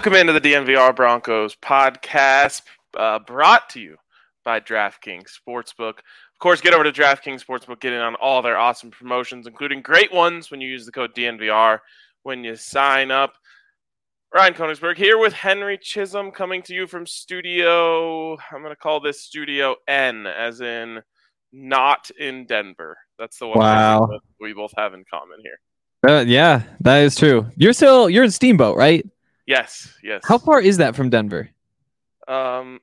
Welcome into the DNVR Broncos podcast, uh, brought to you by DraftKings Sportsbook. Of course, get over to DraftKings Sportsbook, get in on all their awesome promotions, including great ones when you use the code DNVR when you sign up. Ryan Koenigsberg here with Henry Chisholm coming to you from Studio. I'm going to call this Studio N, as in not in Denver. That's the one wow. that we both have in common here. Uh, yeah, that is true. You're still you're in Steamboat, right? Yes, yes. How far is that from Denver? Um,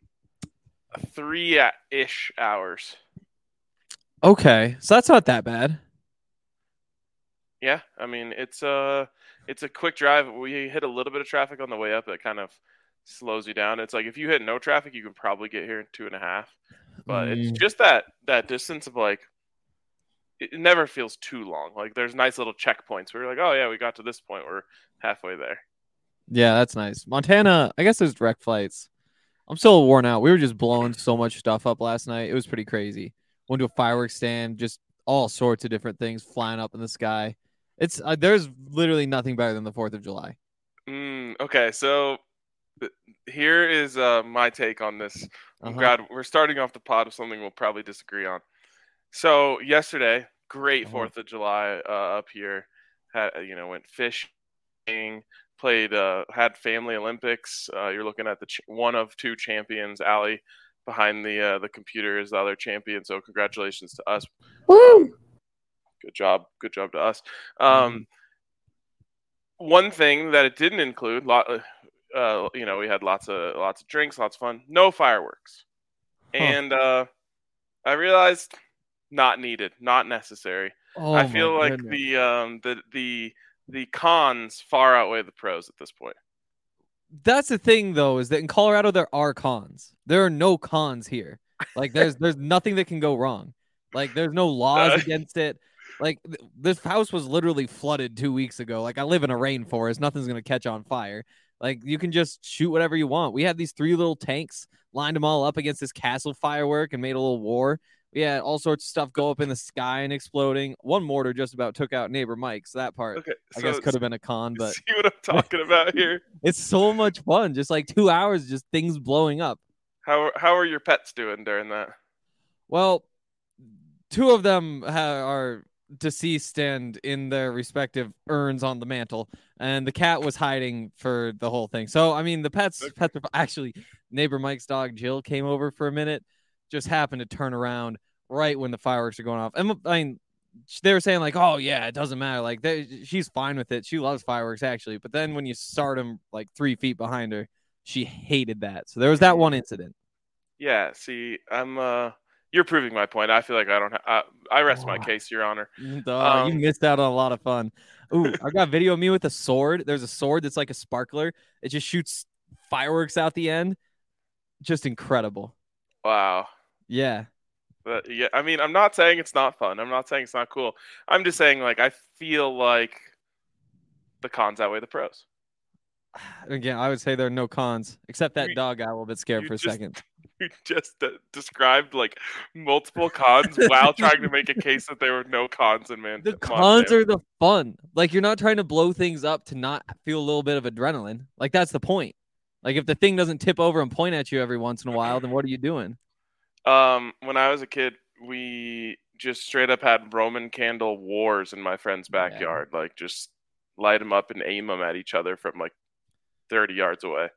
three ish hours. Okay, so that's not that bad. Yeah, I mean it's a it's a quick drive. We hit a little bit of traffic on the way up that kind of slows you down. It's like if you hit no traffic, you can probably get here in two and a half. But mm. it's just that that distance of like it never feels too long. Like there's nice little checkpoints where you're like, oh yeah, we got to this point. We're halfway there. Yeah, that's nice. Montana, I guess there's direct flights. I'm still worn out. We were just blowing so much stuff up last night. It was pretty crazy. Went to a fireworks stand, just all sorts of different things flying up in the sky. It's uh, there's literally nothing better than the Fourth of July. Mm, okay, so th- here is uh, my take on this. Uh-huh. glad we're starting off the pod with something we'll probably disagree on. So yesterday, great 4th uh-huh. of July uh, up here. Had you know went fishing, played uh, had family Olympics. Uh, you're looking at the ch- one of two champions. Ali behind the uh, the computer is the other champion. So congratulations to us. Woo! Good job. Good job to us. Um, one thing that it didn't include, lot, uh, you know, we had lots of lots of drinks, lots of fun. No fireworks, huh. and uh, I realized not needed, not necessary. Oh, I feel like goodness. the um, the the the cons far outweigh the pros at this point. That's the thing though, is that in Colorado there are cons. There are no cons here. Like there's there's nothing that can go wrong. Like there's no laws uh, against it. Like th- this house was literally flooded two weeks ago. Like I live in a rainforest, nothing's gonna catch on fire. Like you can just shoot whatever you want. We had these three little tanks, lined them all up against this castle firework, and made a little war. Yeah, all sorts of stuff go up in the sky and exploding. One mortar just about took out neighbor Mike's. so that part okay, so I guess could have been a con. But see what I'm talking about here? it's so much fun. Just like two hours, just things blowing up. How how are your pets doing during that? Well, two of them ha- are deceased and in their respective urns on the mantle, and the cat was hiding for the whole thing. So I mean, the pets okay. pets are actually neighbor Mike's dog Jill came over for a minute just happened to turn around right when the fireworks are going off. And I mean, they were saying like, oh yeah, it doesn't matter. Like they, she's fine with it. She loves fireworks actually. But then when you start them like three feet behind her, she hated that. So there was that one incident. Yeah. See, I'm. uh You're proving my point. I feel like I don't. Ha- I, I rest my case, Your Honor. Duh, Um, you missed out on a lot of fun. Ooh, I got video of me with a sword. There's a sword that's like a sparkler. It just shoots fireworks out the end. Just incredible. Wow. Yeah. But yeah, I mean, I'm not saying it's not fun. I'm not saying it's not cool. I'm just saying, like, I feel like the cons outweigh the pros. Again, I would say there are no cons, except that You- dog got a little bit scared for a just- second. You just uh, described like multiple cons while trying to make a case that there were no cons in man. The cons are the fun. Like you're not trying to blow things up to not feel a little bit of adrenaline. Like that's the point. Like if the thing doesn't tip over and point at you every once in a while, then what are you doing? Um, when I was a kid, we just straight up had Roman candle wars in my friend's Yeah. backyard. Like, just light them up and aim them at each other from like 30 yards away.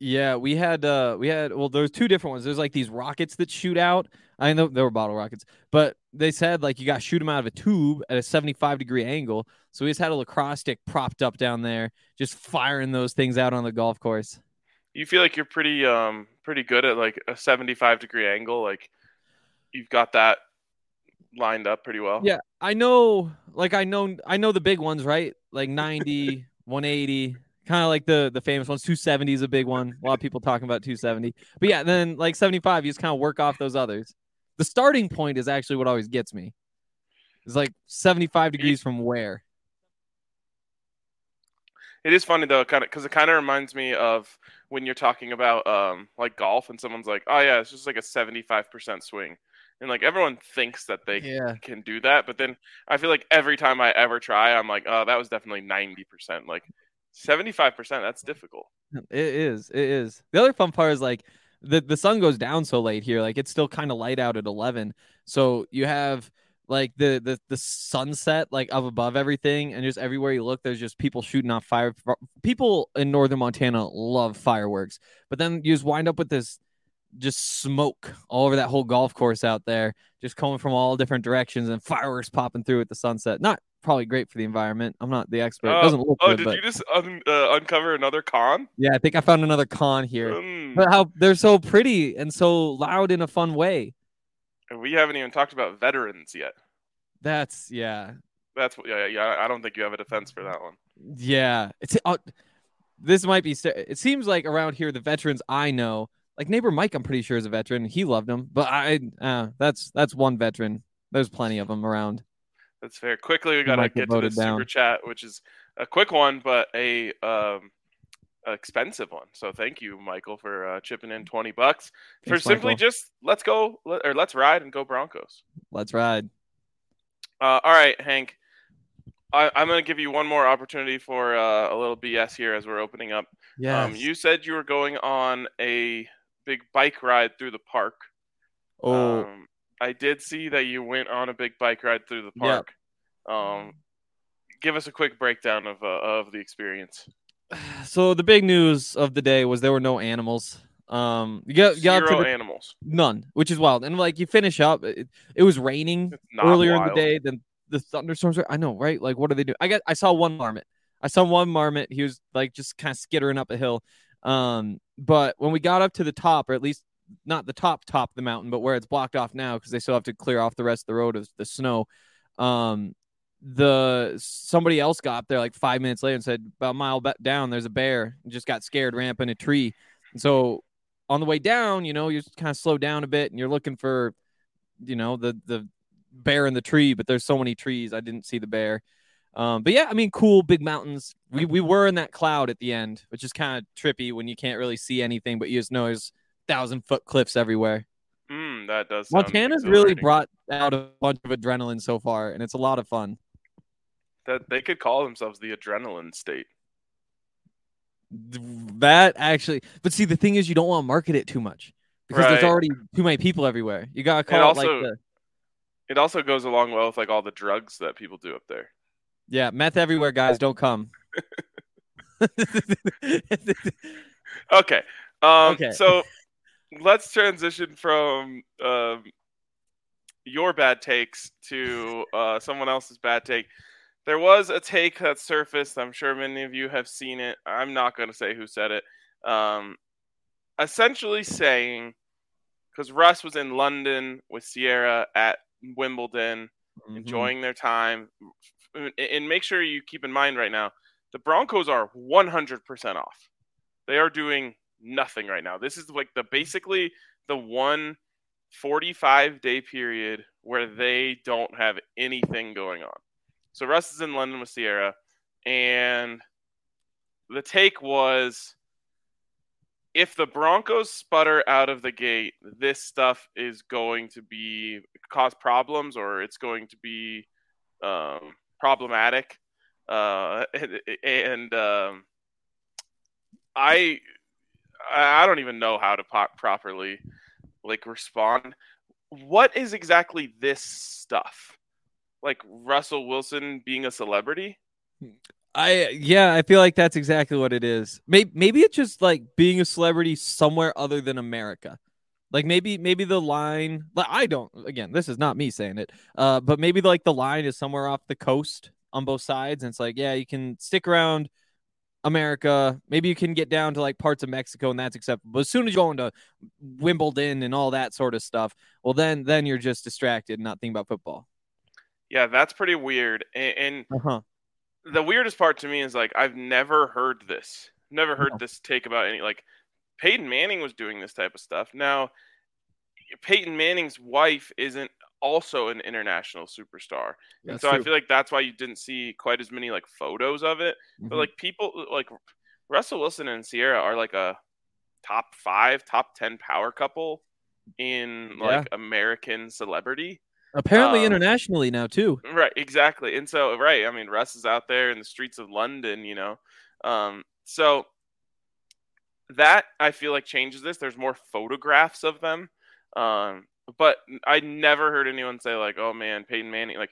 Yeah, we had uh we had well there's two different ones. There's like these rockets that shoot out. I know they were bottle rockets, but they said like you got to shoot them out of a tube at a 75 degree angle. So we just had a lacrosse stick propped up down there, just firing those things out on the golf course. You feel like you're pretty um pretty good at like a 75 degree angle. Like, you've got that lined up pretty well. Yeah, I know like I know I know the big ones, right? Like 90, 180, kind of like the the famous ones. 270 is a big one. A lot of people talking about 270. But yeah, then like 75, you just kind of work off those others. The starting point is actually what always gets me. It's like 75 degrees from where? It is funny though, kind of because it kind of reminds me of when you're talking about um like golf and someone's like, "Oh yeah, it's just like a 75% swing," and like everyone thinks that they Yeah. can do that, but then I feel like every time I ever try, I'm like, "Oh, that was definitely 90%." Like 75%, that's difficult. It is. It is. The other fun part is like the the sun goes down so late here. Like it's still kind of light out at 11. So you have like the the the sunset like up above everything and just everywhere you look there's just people shooting off fire people in northern montana love fireworks but then you just wind up with this just smoke all over that whole golf course out there just coming from all different directions and fireworks popping through at the sunset. Not probably great for the environment. I'm not the expert. Oh, doesn't look Oh, good did but you just un- uh, uncover another con? yeah i think i found another con here. Mm, but how they're so pretty and so loud in a fun way and we haven't even talked about veterans yet. that's yeah That's yeah, yeah. I don't think you have a defense for that one. Yeah, it's uh, this might be. It seems like around here, the veterans I know, like neighbor Mike, I'm pretty sure is a veteran. He loved him, but I, uh, that's that's one veteran. There's plenty of them around. That's fair. Quickly, we gotta get get to the super chat, which is a quick one, but a um expensive one. So thank you, Michael, for uh, chipping in twenty bucks for simply Michael. just let's go let, or let's ride and go Broncos. Let's ride. Uh, all right, Hank. I, I'm going to give you one more opportunity for uh, a little BS here as we're opening up. Yeah. Um, you said you were going on a big bike ride through the park. oh, Um, I did see that you went on a big bike ride through the park. Um, give us a quick breakdown of uh, of the experience. So the big news of the day was there were no animals. Um, you got, you got to Zero the, animals. none, which is wild. And like you finish up, it, it was raining. Earlier in the day then the thunderstorms are, I know, right? Like what are they doing? I got I saw one marmot. I saw one marmot. He was like just kind of skittering up a hill. Um, but when we got up to the top, or at least not the top top of the mountain, but where it's blocked off now because they still have to clear off the rest of the road of the snow. Um, the somebody else got up there like five minutes later and said about a mile down there's a bear and just got scared ran up in a tree. And so on the way down you know you kind of slow down a bit and you're looking for you know the the bear in the tree but there's so many trees i didn't see the bear. Um, but yeah i mean cool big mountains. We, we were in that cloud at the end which is kind of trippy when you can't really see anything but you just know there's thousand foot cliffs everywhere. Mm, that does. montana's really brought out a bunch of adrenaline so far and it's a lot of fun that. They could call themselves the adrenaline state. That actually, but see, the thing is, you don't want to market it too much because there's already too many people everywhere. You gotta call it also- like the It also goes along well with like all the drugs that people do up there. yeah, meth everywhere, guys. Don't come. Okay. Um, Okay. So let's transition from um, your bad takes to uh, someone else's bad take. There was a take that surfaced. I'm sure many of you have seen it. I'm not going to say who said it. Um, essentially saying, because Russ was in London with Ciara at Wimbledon, mm-hmm. enjoying their time. And make sure you keep in mind right now, the Broncos are 100% off. They are doing nothing right now. This is like the basically the one 45 day period where they don't have anything going on. So Russ is in London with Ciara, and the take was if the Broncos sputter out of the gate, this stuff is going to be cause problems or it's going to be um, problematic. Uh, and, and um, I I don't even know how to properly like respond. What is exactly this stuff? Like Russell Wilson being a celebrity? I yeah, I feel like that's exactly what it is. Maybe maybe it's just like being a celebrity somewhere other than America. Like maybe maybe the line like I don't again, this is not me saying it. Uh but maybe like the line is somewhere off the coast on both sides and it's like, yeah, you can stick around America. Maybe you can get down to like parts of Mexico and that's acceptable. But as soon as you go into Wimbledon and all that sort of stuff, well then then you're just distracted and not thinking about football. Yeah, that's pretty weird. And, and uh-huh the weirdest part to me is like I've never heard this. Never heard no. this take about any like Peyton Manning was doing this type of stuff. Now Peyton Manning's wife isn't also an international superstar. and so true. I feel like that's why you didn't see quite as many like photos of it. Mm-hmm. But like people like Russell Wilson and Ciara are like a top 5, top 10 power couple in yeah. like American celebrity. Apparently um, internationally now too. Right, exactly. And so right, I mean Russ is out there in the streets of London, you know. Um, so that I feel like changes this. There's more photographs of them. Um, but I never heard anyone say like, "Oh man, Peyton Manning." Like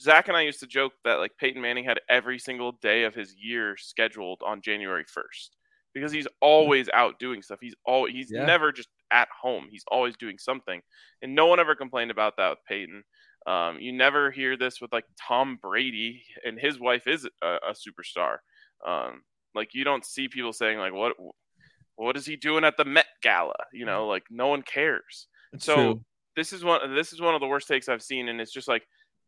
Zach and I used to joke that like Peyton Manning had every single day of his year scheduled on January 1st because he's always out doing stuff. He's all he's yeah. never just at home. He's always doing something, and no one ever complained about that with Peyton. Um, you never hear this with like Tom Brady, and his wife is a, a superstar. Um, like you don't see people saying like, "What, what is he doing at the Met Gala?" You know, like no one cares. It's so true. this is one. This is one of the worst takes I've seen, and it's just like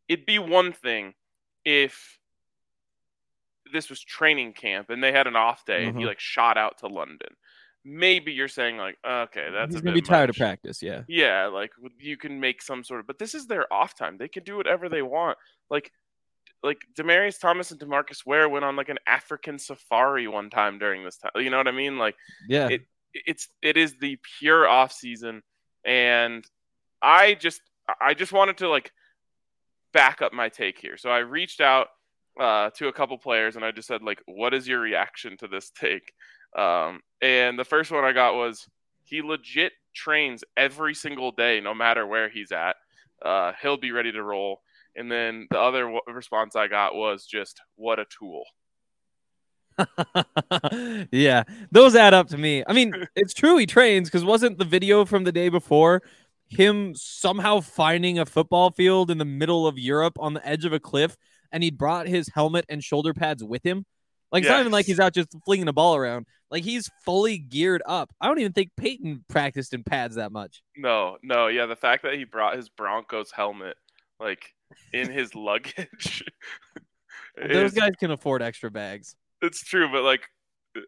it'd be one thing if this was training camp and they had an off day mm-hmm. and he mm-hmm. like shot out to London maybe you're saying like, okay, that's he's gonna be tired of practice. Yeah, yeah, like you can make some sort of, but this is their off time. They can do whatever they want. Like, like Demaryius Thomas and Demarcus Ware went on like an African safari one time during this time. You know what I mean? Like, yeah, it, it's it is the pure off season, and I just I just wanted to like back up my take here. So I reached out uh, to a couple players and I just said like, what is your reaction to this take? Um, and the first one I got was he legit trains every single day, no matter where he's at. Uh, he'll be ready to roll. And then the other w- response I got was just, what a tool. yeah, those add up to me. I mean, it's true he trains because wasn't the video from the day before him somehow finding a football field in the middle of Europe on the edge of a cliff and he brought his helmet and shoulder pads with him? Like it's yes. not even like he's out just flinging the ball around. Like he's fully geared up. I don't even think Peyton practiced in pads that much. No, no, yeah. The fact that he brought his Broncos helmet like in his luggage. Those guys can afford extra bags. It's true, but like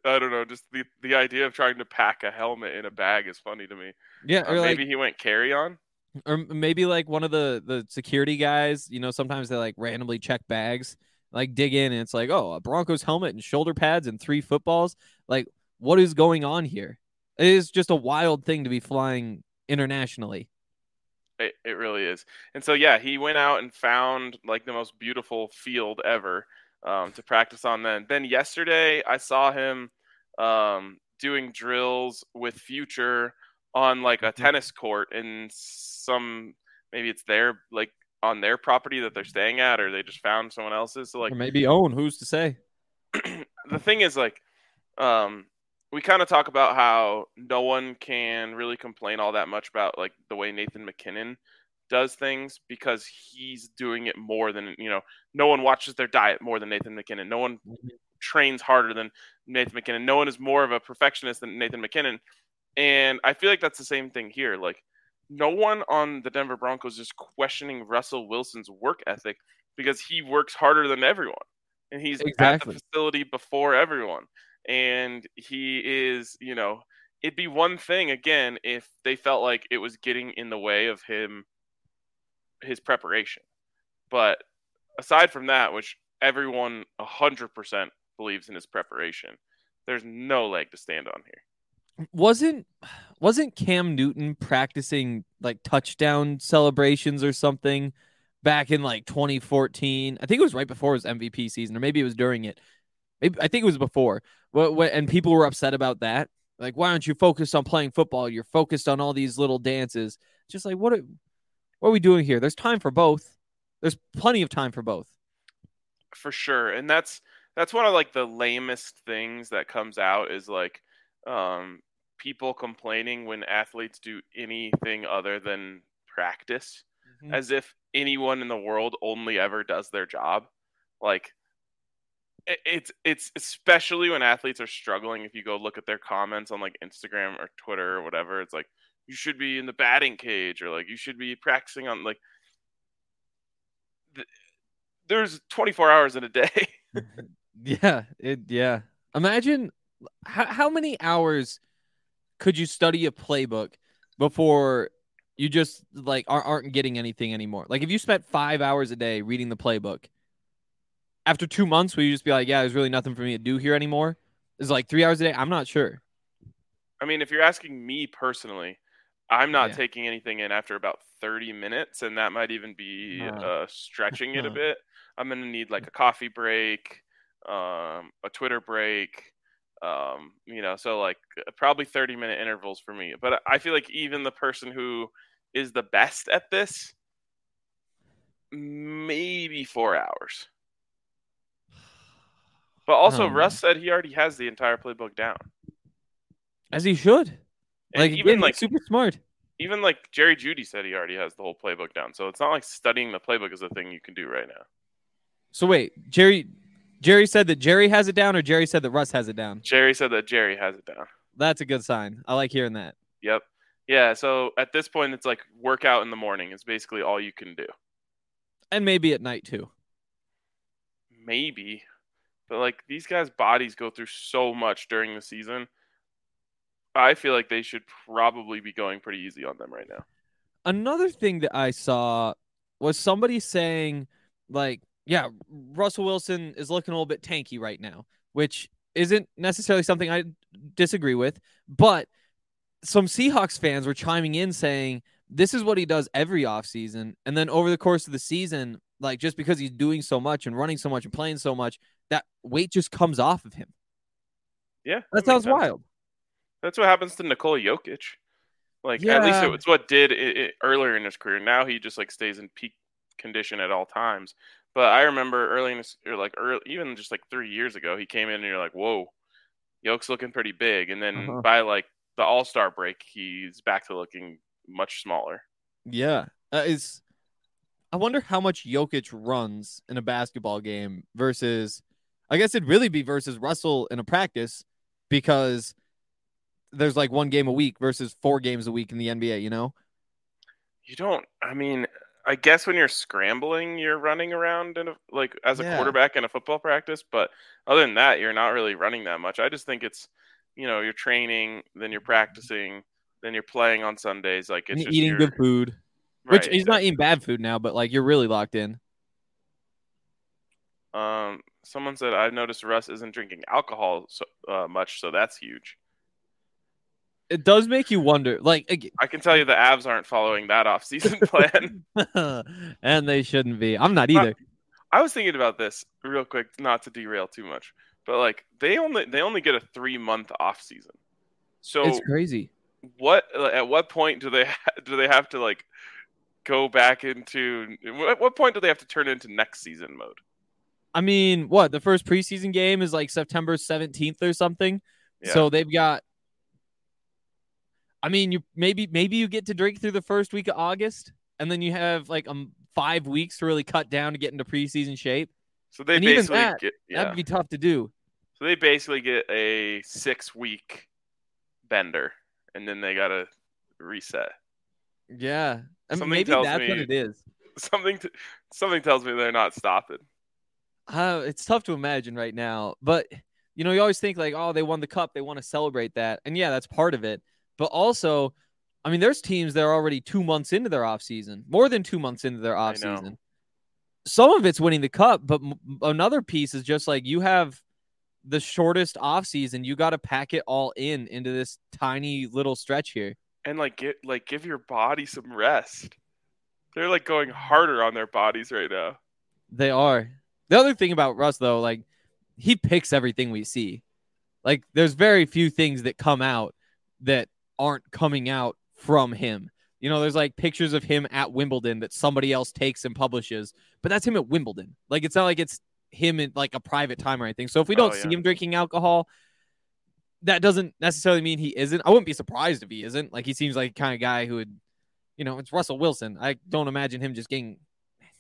I don't know, just the the idea of trying to pack a helmet in a bag is funny to me. Yeah, uh, maybe like, he went carry on. Or maybe like one of the the security guys, you know, sometimes they like randomly check bags like dig in and it's like, oh, a Broncos helmet and shoulder pads and three footballs. Like, what is going on here? It is just a wild thing to be flying internationally. It, it really is. And so, yeah, he went out and found like the most beautiful field ever um, to practice on then. Then yesterday, I saw him um, doing drills with Future on like a mm-hmm. tennis court in some, maybe it's their like on their property that they're staying at, or they just found someone else's. So like or maybe own. Who's to say? the thing is like, um, we kind of talk about how no one can really complain all that much about like the way Nathan MacKinnon does things because he's doing it more than you know. No one watches their diet more than Nathan MacKinnon. No one trains harder than Nathan MacKinnon. No one is more of a perfectionist than Nathan MacKinnon. And I feel like that's the same thing here. Like no one on the Denver Broncos is questioning Russell Wilson's work ethic because he works harder than everyone. And he's exactly. at the facility before everyone. And he is, you know, it'd be one thing again if they felt like it was getting in the way of him his preparation. But aside from that, which everyone 100% believes in his preparation, there's no leg to stand on here. Wasn't wasn't Cam Newton practicing like touchdown celebrations or something back in like 2014? I think it was right before his MVP season, or maybe it was during it. Maybe, I think it was before. And people were upset about that. Like, why aren't you focused on playing football? You're focused on all these little dances. Just like, what are, what are we doing here? There's time for both. There's plenty of time for both. For sure. And that's that's one of like the lamest things that comes out is like um people complaining when athletes do anything other than practice mm-hmm. as if anyone in the world only ever does their job. Like it's it's especially when athletes are struggling if you go look at their comments on like Instagram or Twitter or whatever it's like you should be in the batting cage or like you should be practicing on like th- there's 24 hours in a day yeah it yeah imagine how, how many hours could you study a playbook before you just like aren't getting anything anymore like if you spent five hours a day reading the playbook after two months, will you just be like, yeah, there's really nothing for me to do here anymore? Is like three hours a day? I'm not sure. I mean, if you're asking me personally, I'm not yeah. taking anything in after about 30 minutes, and that might even be uh, uh, stretching it a bit. I'm gonna need like a coffee break, um, a Twitter break, um, you know, so like probably 30 minute intervals for me. But I feel like even the person who is the best at this, maybe four hours. But also, um, Russ said he already has the entire playbook down, as he should. And like even like super smart. Even like Jerry Jeudy said he already has the whole playbook down. So it's not like studying the playbook is a thing you can do right now. So wait, Jerry, Jerry said that Jerry has it down, or Jerry said that Russ has it down. Jerry said that Jerry has it down. That's a good sign. I like hearing that. Yep. Yeah. So at this point, it's like workout in the morning is basically all you can do, and maybe at night too. Maybe but like these guys' bodies go through so much during the season. I feel like they should probably be going pretty easy on them right now. Another thing that I saw was somebody saying, like, yeah, Russell Wilson is looking a little bit tanky right now, which isn't necessarily something I disagree with. But some Seahawks fans were chiming in saying, this is what he does every offseason. And then over the course of the season, like just because he's doing so much and running so much and playing so much, that weight just comes off of him. Yeah, that, that sounds wild. That's what happens to Nikola Jokic. Like yeah. at least it was what did it, it, earlier in his career. Now he just like stays in peak condition at all times. But I remember early in his, or like early, even just like three years ago, he came in and you're like, whoa, Yoke's looking pretty big. And then uh-huh. by like the All Star break, he's back to looking much smaller. Yeah, uh, is I wonder how much Jokic runs in a basketball game versus I guess it'd really be versus Russell in a practice because there's like one game a week versus four games a week in the NBA, you know? You don't, I mean, I guess when you're scrambling, you're running around in a, like as a yeah. quarterback in a football practice, but other than that, you're not really running that much. I just think it's, you know, you're training, then you're practicing, then you're playing on Sundays. Like it's eating your, good food, right, which he's not eating bad food now, but like you're really locked in. Um, someone said I've noticed Russ isn't drinking alcohol so uh, much, so that's huge. It does make you wonder. Like I can tell you, the Avs aren't following that off-season plan, and they shouldn't be. I'm not either. I, was thinking about this real quick, not to derail too much, but like they only they only get a three month off season. So it's crazy. What at what point do they do they have to like go back into? At what point do they have to turn into next season mode? I mean, what the first preseason game is like September 17th or something. Yeah. So they've got. I mean, you maybe maybe you get to drink through the first week of August. and then you have like um five weeks to really cut down to get into preseason shape. So they And basically that- get yeah. That'd be tough to do. So they basically get a six week bender, and then they gotta reset. Yeah, I mean, Something maybe that's what it is. Something t- something tells me they're not stopping. Uh, it's tough to imagine right now, but you know, you always think like, oh, they won the cup, they want to celebrate that, and yeah, that's part of it. But also, I mean, there's teams that are already two months into their off season, more than two months into their I off season. Some of it's winning the cup, but m- another piece is just like you have the shortest off season. You got to pack it all in into this tiny little stretch here. And like get like give your body some rest. They're like going harder on their bodies right now. They are. The other thing about Russ, though, like he picks everything we see. Like there's very few things that come out that aren't coming out from him. You know, there's like pictures of him at Wimbledon that somebody else takes and publishes, but that's him at Wimbledon. Like it's not like it's him in like a private time or anything. So if we Oh, don't see yeah. him drinking alcohol, that doesn't necessarily mean he isn't. I wouldn't be surprised if he isn't. Like he seems like the kind of guy who would, you know, it's Russell Wilson. I don't imagine him just getting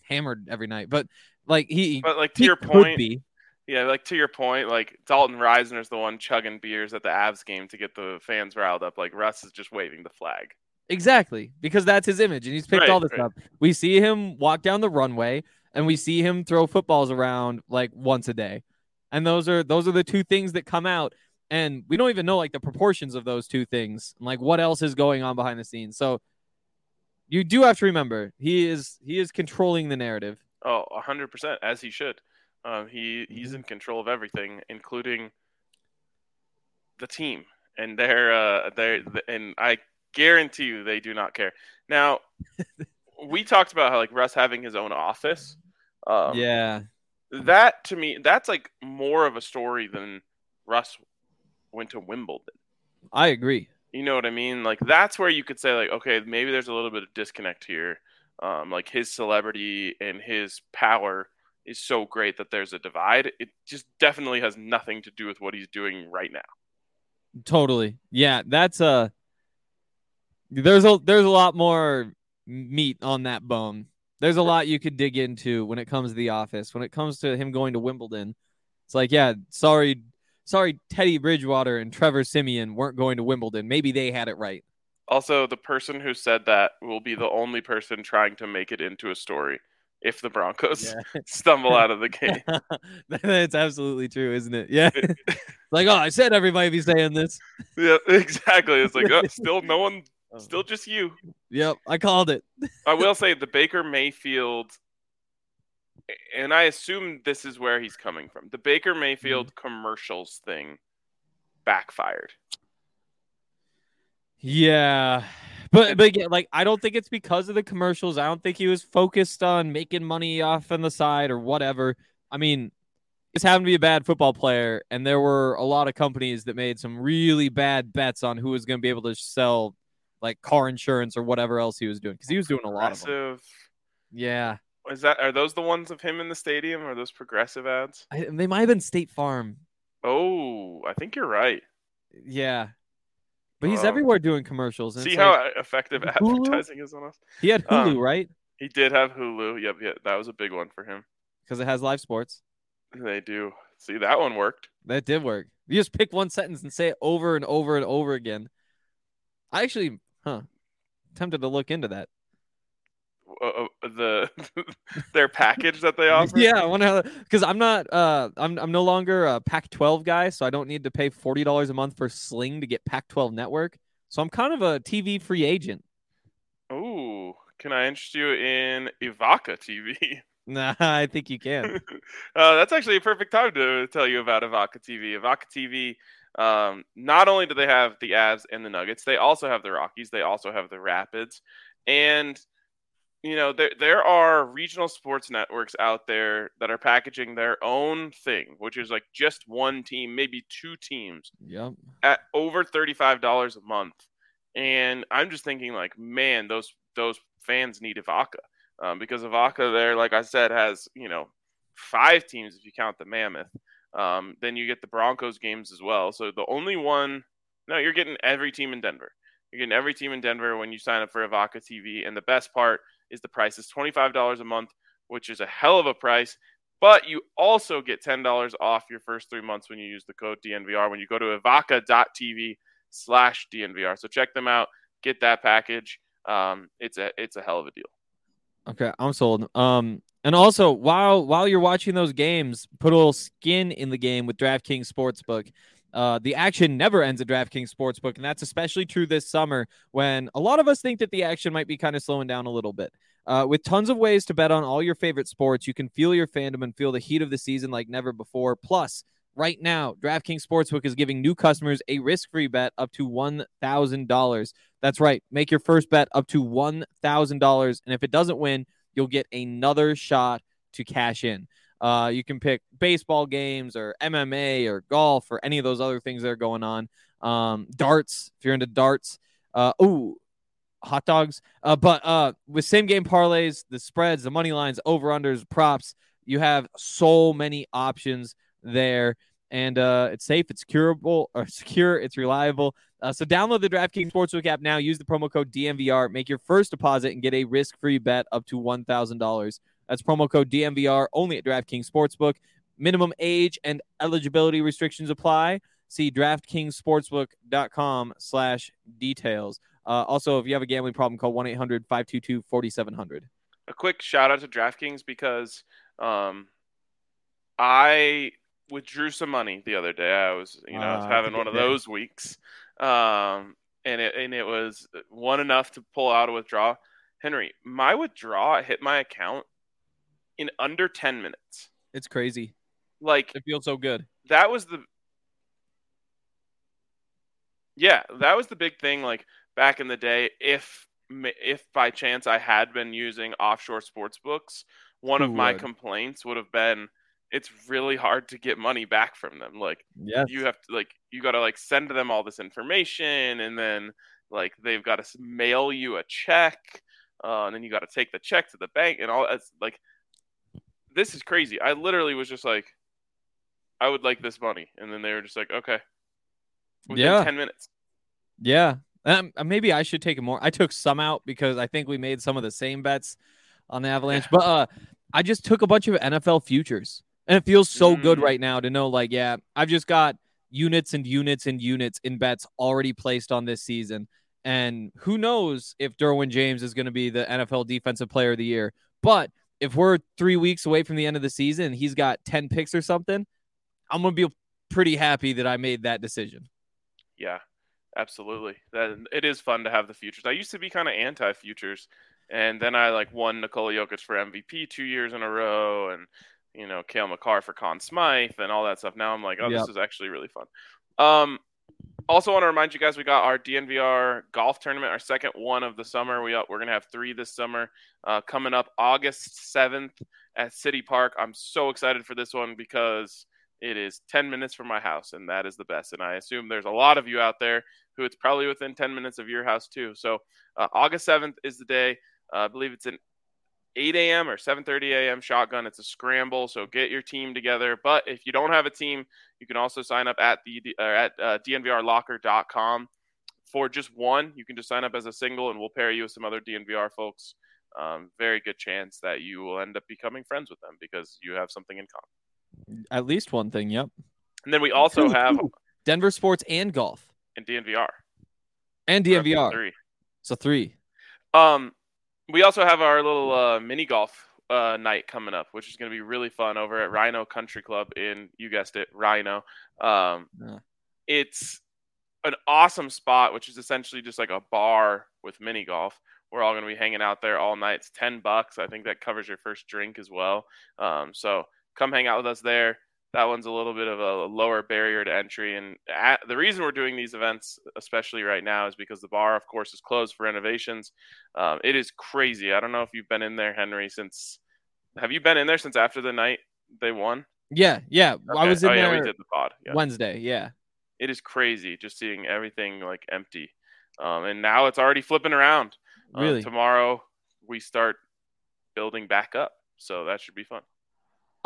hammered every night, but like he, But like to your point, be. Yeah, like to your point, like Dalton Risner's the one chugging beers at the Avs game to get the fans riled up. Like Russ is just waving the flag. Exactly, because that's his image, and he's picked Right, all this right. up. We see him walk down the runway, and we see him throw footballs around like once a day, and those are those are the two things that come out, and we don't even know like the proportions of those two things, and, like what else is going on behind the scenes. So you do have to remember he is he is controlling the narrative. Oh, a hundred percent, as he should. Um, he he's Mm-hmm. in control of everything, including the team, and they're uh, they're and I guarantee you they do not care. Now, we talked about how like Russ having his own office. Um, yeah, that to me, that's like more of a story than Russ went to Wimbledon. I agree. You know what I mean? Like that's where you could say like, okay, maybe there's a little bit of disconnect here. Um, like his celebrity and his power is so great that there's a divide. It just definitely has nothing to do with what he's doing right now. Totally. Yeah, that's a there's a there's a lot more meat on that bone. There's a lot you could dig into when it comes to the office. When it comes to him going to Wimbledon, it's like, yeah, sorry, sorry, Teddy Bridgewater and Trevor Siemian weren't going to Wimbledon. Maybe they had it right. Also, the person who said that will be the only person trying to make it into a story if the Broncos stumble out of the game. That's absolutely true, isn't it? Yeah. like, oh, I said everybody be saying this. yeah, exactly. It's like oh, still no one, oh. still just you. Yep, I called it. I will say the Baker Mayfield, and I assume this is where he's coming from. The Baker mm-hmm. Mayfield commercials thing backfired. Yeah. But but again, like I don't think it's because of the commercials. I don't think he was focused on making money off on the side or whatever. I mean, just happened to be a bad football player, and there were a lot of companies that made some really bad bets on who was going to be able to sell like car insurance or whatever else he was doing because he was doing a lot of them. Yeah, Is that are those the ones of him in the stadium? Or those progressive ads? I, they might have been State Farm. Oh, I think you're right. Yeah, but he's Um, everywhere doing commercials. And See how like- effective Hulu? advertising is on us. he had Hulu, um, right? He did have Hulu. Yep, yep. That was a big one for him. Because it has live sports. They do. See, that one worked. That did work. You just pick one sentence and say it over and over and over again. I actually, huh, tempted to look into that. Uh, the their package that they offer. Yeah, I wonder how because I'm not uh I'm I'm no longer a Pac-12 guy, so I don't need to pay forty dollars a month for Sling to get Pac-12 network. So I'm kind of a TV free agent. Ooh, can I interest you in Evoca TV? Nah, I think you can. uh, that's actually a perfect time to tell you about Evoca TV. Evoca TV. Um, not only do they have the Avs and the Nuggets, they also have the Rockies. They also have the Rapids, and you know there there are regional sports networks out there that are packaging their own thing, which is like just one team, maybe two teams yep. at over $35 a month. And I'm just thinking like, man, those those fans need Evoca. Um, because Evoca there, like I said, has, you know, five teams if you count the Mammoth. Um, then you get the Broncos games as well. So the only one no, you're getting every team in Denver. You're getting every team in Denver when you sign up for Evoca TV. And the best part is the price. It's $25 a month, which is a hell of a price. But you also get $10 off your first three months when you use the code DNVR when you go to evoca.tv slash DNVR. So check them out. Get that package. Um, it's a it's a hell of a deal. Okay, I'm sold. Um, and also while while you're watching those games, put a little skin in the game with DraftKings Sportsbook. Uh, the action never ends at DraftKings Sportsbook, and that's especially true this summer when a lot of us think that the action might be kind of slowing down a little bit. Uh, with tons of ways to bet on all your favorite sports, you can feel your fandom and feel the heat of the season like never before. Plus, right now, DraftKings Sportsbook is giving new customers a risk-free bet up to $1,000. That's right. Make your first bet up to $1,000, and if it doesn't win, you'll get another shot to cash in. Uh, you can pick baseball games or MMA or golf or any of those other things that are going on. Um, darts, if you're into darts. Uh, ooh, hot dogs. Uh, but uh, with same game parlays, the spreads, the money lines, over unders, props, you have so many options there. And uh, it's safe, it's curable or secure, it's reliable. Uh, so download the DraftKings Sportsbook app now. Use the promo code DNVR. Make your first deposit and get a risk-free bet up to one thousand dollars. That's promo code DNVR only at DraftKings Sportsbook. Minimum age and eligibility restrictions apply. See DraftKingsSportsbook.com slash details. Uh, also, if you have a gambling problem, call 1-800-522-4700. A quick shout out to DraftKings because um, I withdrew some money the other day. I was, you know, I was Uh, having one of those weeks. Um, and it and it was one enough to pull out a withdrawal. Henry, my withdrawal hit my account in under 10 minutes. It's crazy. Like It feels so good. that was the yeah that was the big thing like back in the day if if by chance i had been using offshore sports books one of my would? complaints would have been it's really hard to get money back from them like Yes. you have to like you got to like send them all this information and then like they've got to mail you a check uh, and then you got to take the check to the bank and all that's like this is crazy i literally was just like i would like this money and then they were just like okay within Yeah. 10 minutes Yeah. Um, uh, maybe I should take more. I took some out because I think we made some of the same bets on the Avalanche. But uh, I just took a bunch of NFL futures, and it feels so good Mm. right now to know, like, yeah, I've just got units and units and units in bets already placed on this season. And who knows if Derwin James is going to be the NFL Defensive Player of the Year? But if we're three weeks away from the end of the season, and he's got ten picks or something. I'm gonna be pretty happy that I made that decision. yeah absolutely that it is fun to have the futures i used to be kind of anti futures and then i like won Nikola Jokic for mvp two years in a row and you know Cale Makar for Conn Smythe and all that stuff now i'm like oh Yep. this is actually really fun um also want to remind you guys we got our DNVR golf tournament, our second one of the summer. We we're gonna have three this summer, uh, coming up August seventh at City Park. I'm so excited for this one because it is 10 minutes from my house, and that is the best. And I assume there's a lot of you out there who it's probably within 10 minutes of your house too. So uh, August 7th is the day. Uh, I believe it's an 8 a.m. or 7:30 a.m. shotgun. It's a scramble, so get your team together. But if you don't have a team, you can also sign up at the or at uh, dnvrlocker.com for just one. You can just sign up as a single, and we'll pair you with some other DNVR folks. Um, very good chance that you will end up becoming friends with them because you have something in common. At least one thing. Yep. And then we also Two, have two. Denver sports and golf in DNVR and We're up to DNVR. three. So three. Um, we also have our little uh, mini golf uh, night coming up, which is going to be really fun over at Rhino Country Club in you guessed it, Rhino. Um, Yeah. It's an awesome spot, which is essentially just like a bar with mini golf. We're all going to be hanging out there all night. It's ten bucks. I think that covers your first drink as well. Um, so come hang out with us there. That one's a little bit of a lower barrier to entry, and at, the reason we're doing these events, especially right now, is because the bar, of course, is closed for renovations. Um, it is crazy. I don't know if you've been in there, Henry. Since have you been in there since after the night they won? Yeah, yeah. I was in oh, yeah, there we did the pod. Yeah. Wednesday. Yeah. It is crazy just seeing everything like empty, um, and now it's already flipping around. Um, Really? tomorrow we start building back up, so that should be fun.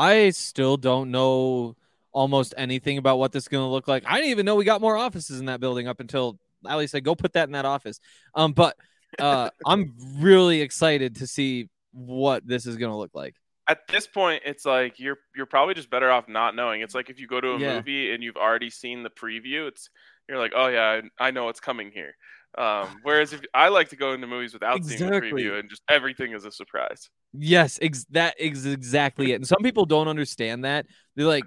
I still don't know almost anything about what this is going to look like. I didn't even know we got more offices in that building up until Ali said, "Go put that in that office." Um, but uh, I'm really excited to see what this is going to look like. At this point, it's like you're you're probably just better off not knowing. It's like if you go to a Yeah. movie and you've already seen the preview, it's you're like, oh yeah, I, I know what's coming here. Um, whereas if I like to go into movies without seeing the preview and just everything is a surprise. Yes, ex- that is exactly it. And some people don't understand that. They're like,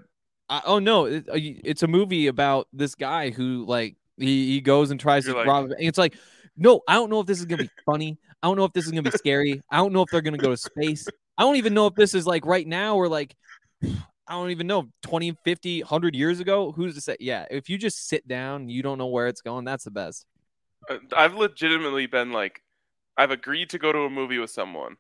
I- "Oh no, it, uh, it's a movie about this guy who like he, he goes and tries You're to like- rob." And it's like, no, I don't know if this is gonna be funny. I don't know if this is gonna be scary. I don't know if they're gonna go to space. I don't even know if this is like right now or like I don't even know 20, 50, 100 years ago. Who's to say? Yeah, if you just sit down, you don't know where it's going. That's the best. Uh, I've legitimately been like, I've agreed to go to a movie with someone,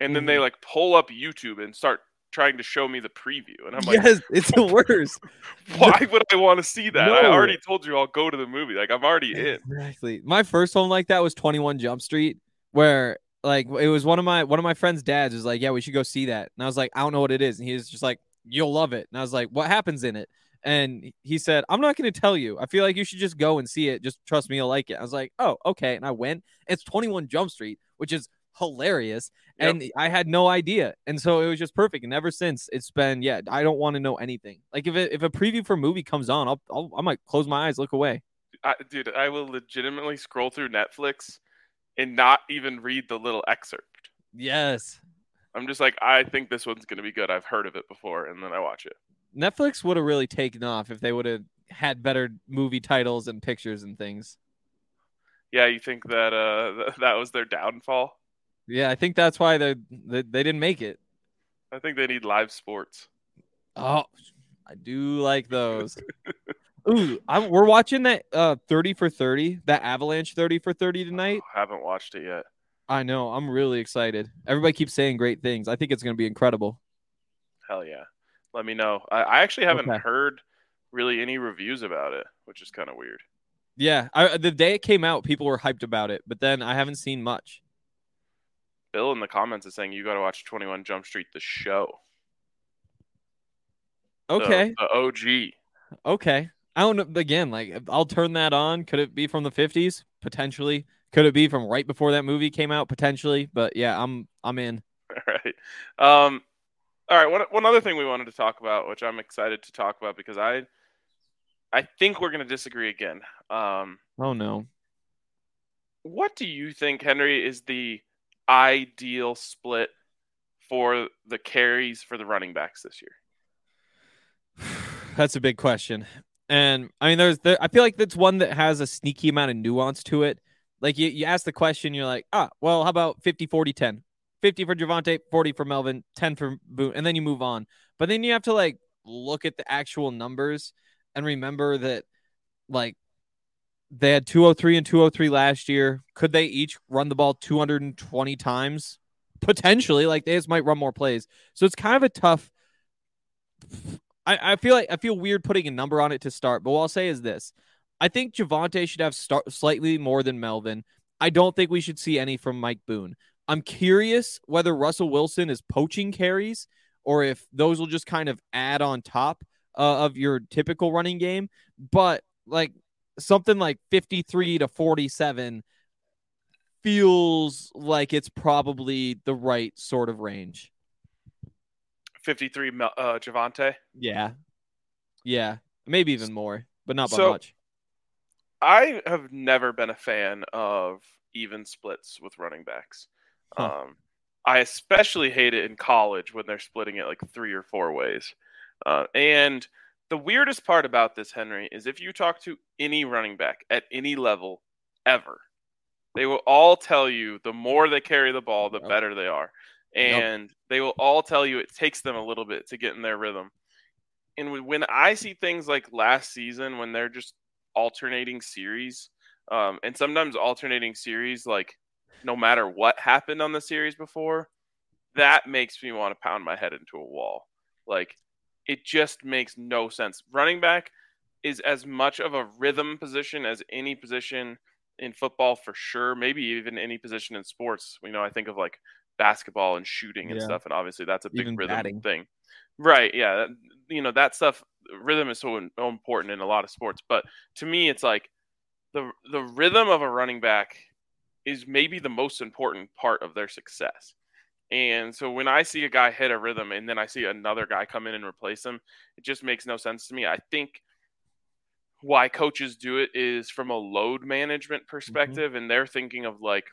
and then they Mhm. like pull up YouTube and start trying to show me the preview, and I'm like, yes, it's the worst. why would I want to see that? I already told you I'll go to the movie. Like I'm already in. Exactly. My first home like that was 21 Jump Street, where like it was one of my one of my friend's dads was like, "Yeah, we should go see that." And I was like, "I don't know what it is." And he was just like, "You'll love it." And I was like, "What happens in it?" And he said, "I'm not going to tell you. I feel like you should just go and see it. Just trust me, you'll like it." I was like, "Oh, okay." And I went. It's 21 Jump Street, which is hilarious, Yep. and I had no idea, and so it was just perfect. And ever since, it's been yeah. I don't want to know anything. Like if it, if a preview for a movie comes on, I'll, I'll I might close my eyes, look away. I, dude, I will legitimately scroll through Netflix and not even read the little excerpt. Yes. I'm just like, I think this one's gonna be good. I've heard of it before, and then I watch it. Netflix would have really taken off if they would have had better movie titles and pictures and things. Yeah, you think that uh th- that was their downfall? Yeah, I think that's why they they, they didn't make it. I think they need live sports. Oh, I do like those. Ooh, I'm, we're watching that uh 30 for 30, that Avalanche 30 for 30 tonight. Oh, haven't watched it yet. I know, I'm really excited. Everybody keeps saying great things. I think it's going to be incredible. Hell yeah. Let me know. I, I actually haven't Okay. heard really any reviews about it, which is kind of weird. Yeah, I, the day it came out, people were hyped about it, but then I haven't seen much. Bill in the comments is saying you got to watch 21 Jump Street, the show. The- Okay, The, OG. okay. I don't know. Again, like I'll turn that on. Could it be from the 50s? Potentially. Could it be from right before that movie came out? Potentially. But yeah, I'm I'm in. All right. Um, all right. One, one other thing we wanted to talk about, which I'm excited to talk about because I, I think we're going to disagree again. Um, Oh no. what do you think, Henry, is the ideal split for the carries for the running backs this year? That's a big question. And I mean, there's there, I feel like that's one that has a sneaky amount of nuance to it. Like you, you ask the question, you're like, ah, well, how about 50, 40, 10? 50 for Javonte, 40 for Melvin, 10 for Boone, and then you move on. But then you have to like look at the actual numbers and remember that like they had 203 and 203 last year. Could they each run the ball 220 times? Potentially, like they just might run more plays. So it's kind of a tough I, I feel like I feel weird putting a number on it to start, but what I'll say is this: I think Javonte should have start slightly more than Melvin. I don't think we should see any from Mike Boone. I'm curious whether Russell Wilson is poaching carries or if those will just kind of add on top uh, of your typical running game. But like something like 53 to 47 feels like it's probably the right sort of range. 53 uh, Javonte. Yeah. Yeah. Maybe even more, but not by So- much. I have never been a fan of even splits with running backs. Huh. Um, I especially hate it in college when they're splitting it like three or four ways. Uh, and the weirdest part about this, Henry, is if you talk to any running back at any level ever, they will all tell you the more they carry the ball, the Yep. better they are. Yep. And they will all tell you it takes them a little bit to get in their rhythm. And when- when I see things like last season, when they're just alternating series, um, and sometimes alternating series, like no matter what happened on the series before, that makes me want to pound my head into a wall. Like it just makes no sense. Running back is as much of a rhythm position as any position in football for sure. Maybe even any position in sports. You know, I think of like basketball and shooting and Yeah. stuff, and obviously that's a big Even rhythm batting. thing. Right? Yeah. You know that stuff. Rhythm is so, so important in a lot of sports, but to me, it's like the the rhythm of a running back is maybe the most important part of their success. And so when I see a guy hit a rhythm and then I see another guy come in and replace him, it just makes no sense to me. I think why coaches do it is from a load management mm-hmm. perspective, mm-hmm. and they're thinking of like,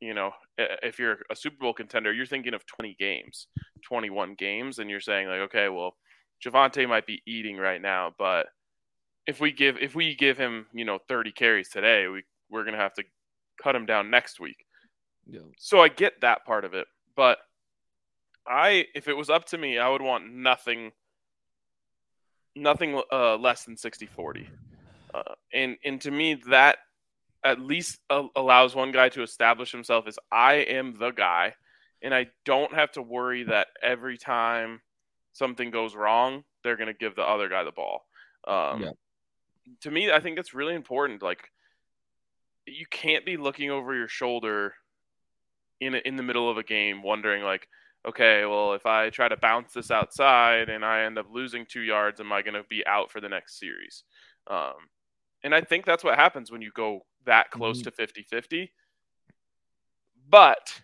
you know, if you're a Super Bowl contender, you're thinking of 20 games, 21 games, and you're saying like, okay, well, Javonte might be eating right now, but if we give if we give him you know 30 carries today, we we're gonna have to cut him down next week. Yeah. So I get that part of it, but I if it was up to me, I would want nothing nothing uh, less than 60-40. Uh, and and to me that at least uh, allows one guy to establish himself as I am the guy and I don't have to worry that every time something goes wrong, they're going to give the other guy the ball. Um, yeah. To me, I think that's really important. Like, you can't be looking over your shoulder in a, in the middle of a game, wondering like, okay, well, if I try to bounce this outside and I end up losing two yards, am I going to be out for the next series? Um, and I think that's what happens when you go that close mm-hmm. to 50 50. But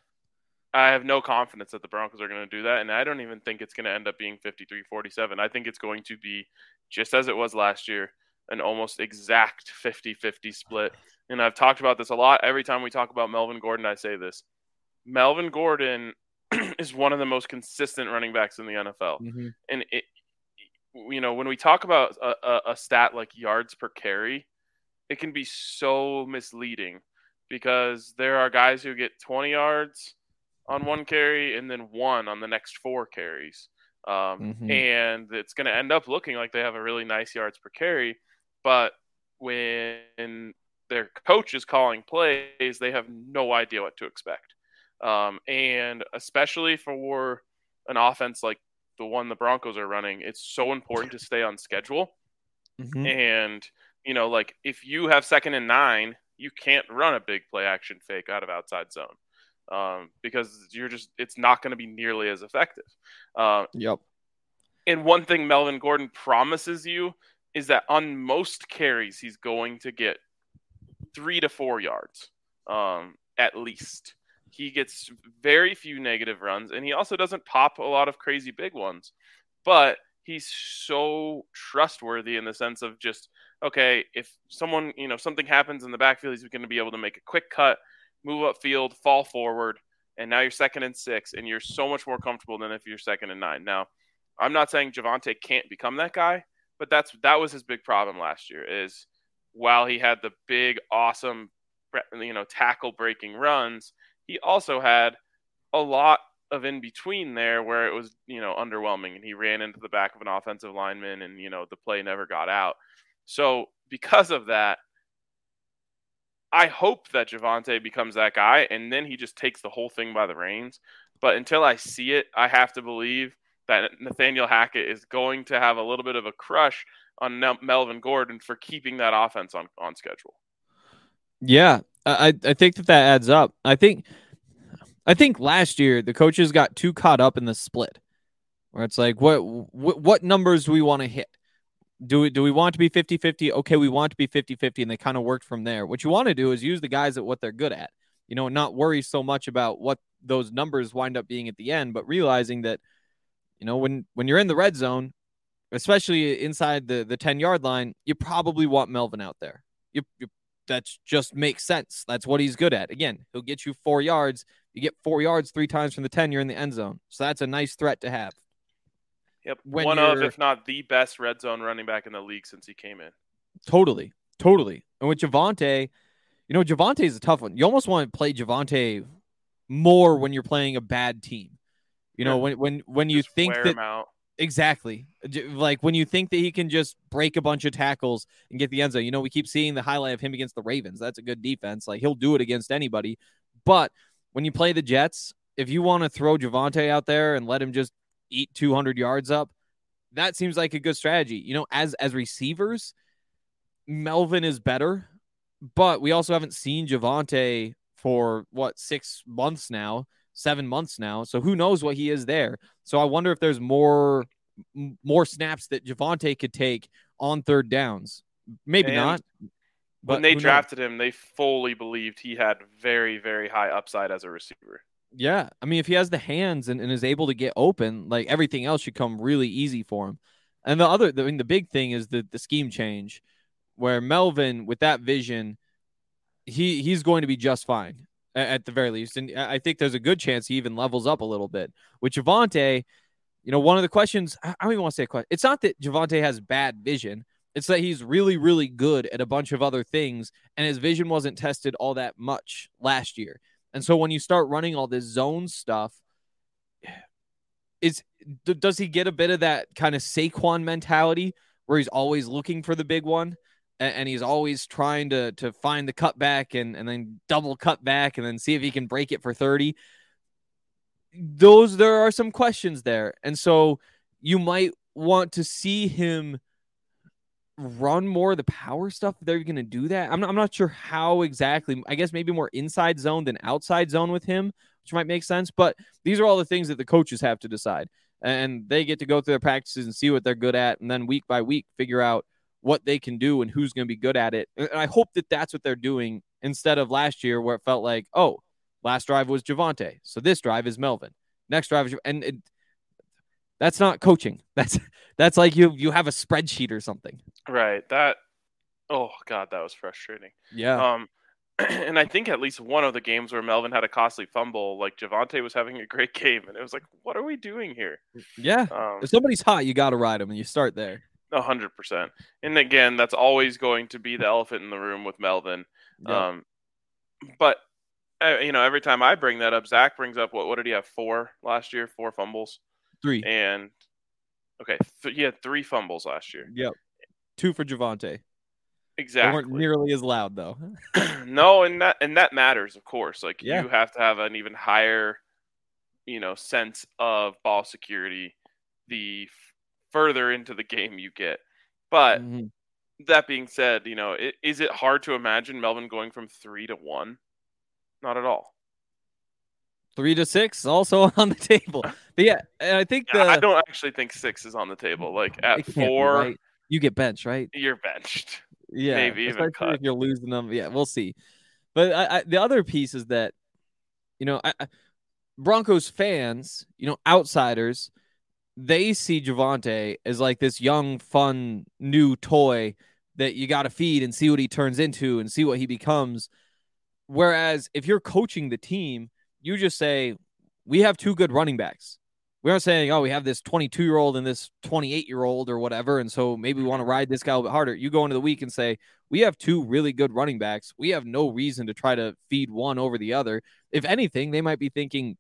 I have no confidence that the Broncos are going to do that. And I don't even think it's going to end up being 53 47. I think it's going to be just as it was last year an almost exact 50 50 split. And I've talked about this a lot. Every time we talk about Melvin Gordon, I say this Melvin Gordon is one of the most consistent running backs in the NFL. Mm-hmm. And it, you know, when we talk about a, a, a stat like yards per carry, it can be so misleading because there are guys who get 20 yards on one carry and then one on the next four carries. Um, mm-hmm. And it's going to end up looking like they have a really nice yards per carry. But when their coach is calling plays, they have no idea what to expect. Um, and especially for an offense like the one the Broncos are running, it's so important to stay on schedule. Mm-hmm. And, you know, like if you have second and nine, you can't run a big play action fake out of outside zone um, because you're just it's not going to be nearly as effective. Uh, yep. And one thing Melvin Gordon promises you is that on most carries he's going to get three to four yards um, at least. He gets very few negative runs, and he also doesn't pop a lot of crazy big ones. But he's so trustworthy in the sense of just okay, if someone you know something happens in the backfield, he's going to be able to make a quick cut move up field, fall forward, and now you're second and six, and you're so much more comfortable than if you're second and nine. Now, I'm not saying Javonte can't become that guy, but that's that was his big problem last year. Is while he had the big, awesome, you know, tackle breaking runs, he also had a lot of in between there where it was you know underwhelming, and he ran into the back of an offensive lineman, and you know the play never got out. So because of that, I hope that Javonte becomes that guy, and then he just takes the whole thing by the reins. But until I see it, I have to believe that Nathaniel Hackett is going to have a little bit of a crush on Melvin Gordon for keeping that offense on, on schedule. Yeah, I I think that that adds up. I think I think last year the coaches got too caught up in the split, where it's like, what what, what numbers do we want to hit? do we do we want to be 50-50 okay we want to be 50-50 and they kind of worked from there what you want to do is use the guys at what they're good at you know not worry so much about what those numbers wind up being at the end but realizing that you know when when you're in the red zone especially inside the the 10 yard line you probably want melvin out there you, you that just makes sense. That's what he's good at. Again he'll get you four yards. You get four yards three times from the 10 you're in the end zone. So that's a nice threat to have. Yep, one of, if not the best red zone running back in the league since he came in. Totally, totally. And with Javonte, you know, Javonte is a tough one. You almost want to play Javonte more when you're playing a bad team. You know, when when when you just think that exactly like when you think that he can just break a bunch of tackles and get the end zone. You know, we keep seeing the highlight of him against the Ravens. That's a good defense. Like he'll do it against anybody. But when you play the Jets, if you want to throw Javonte out there and let him just eat 200 yards up, that seems like a good strategy. You know, as as receivers, Melvin is better, but we also haven't seen Javonte for what six months now, seven months now. So who knows what he is there? So I wonder if there's more more snaps that Javonte could take on third downs. Maybe and, not. when they drafted knows? him, they fully believed he had very, very high upside as a receiver. Yeah. I mean, if he has the hands and, and is able to get open, like everything else should come really easy for him. And the other, I mean, the big thing is the, the scheme change where Melvin, with that vision, he he's going to be just fine at the very least. And I think there's a good chance he even levels up a little bit. With Javonte, you know, one of the questions, I don't even want to say a question. It's not that Javonte has bad vision. It's that he's really, really good at a bunch of other things, and his vision wasn't tested all that much last year. And so when you start running all this zone stuff, is does he get a bit of that kind of Saquon mentality where he's always looking for the big one? And, he's always trying to to find the cutback and and then double cut back and then see if he can break it for 30 those there are some questions there. And so you might want to see him run more of the power stuff they're going to do that. I'm not, I'm not sure how exactly i guess maybe more inside zone than outside zone with him which might make sense but these are all the things that the coaches have to decide. And they get to go through their practices and see what they're good at and then week by week figure out what they can do and who's going to be good at it. And I hope that that's what they're doing instead of last year where it felt like, oh, last drive was Javonte, so this drive is Melvin. Next drive is and it, that's not coaching. That's that's like you you have a spreadsheet or something. Right. That oh god, that was frustrating. Yeah. Um and I think at least one of the games where Melvin had a costly fumble, like Javonte was having a great game, and it was like, what are we doing here? Yeah. Um, if somebody's hot, you got to ride them, and you start there hundred percent. And again, that's always going to be the elephant in the room with Melvin. Yep. Um, but uh, you know, every time I bring that up, Zach brings up what? What did he have? Four last year, four fumbles, three, and okay, th- he had three fumbles last year. Yep, two for Javonte. Exactly. They weren't nearly as loud though. no, and that and that matters, of course. Like yeah. you have to have an even higher, you know, sense of ball security. The further into the game you get. But mm-hmm. that being said, you know, it, is it hard to imagine Melvin going from three to one? Not at all. Three to six also on the table. But yeah, I think the, I don't actually think six is on the table. Like at four, right. you get benched, right? You're benched. Yeah, maybe even cut. if you're losing them. Yeah, we'll see. But I, I, the other piece is that, you know, I, Broncos fans, you know, outsiders they see Javonte as like this young, fun, new toy that you got to feed and see what he turns into and see what he becomes. Whereas if you're coaching the team, you just say, We have two good running backs. We aren't saying, Oh, we have this 22 year old and this 28 year old or whatever. And so maybe we want to ride this guy a little bit harder. You go into the week and say, We have two really good running backs. We have no reason to try to feed one over the other. If anything, they might be thinking,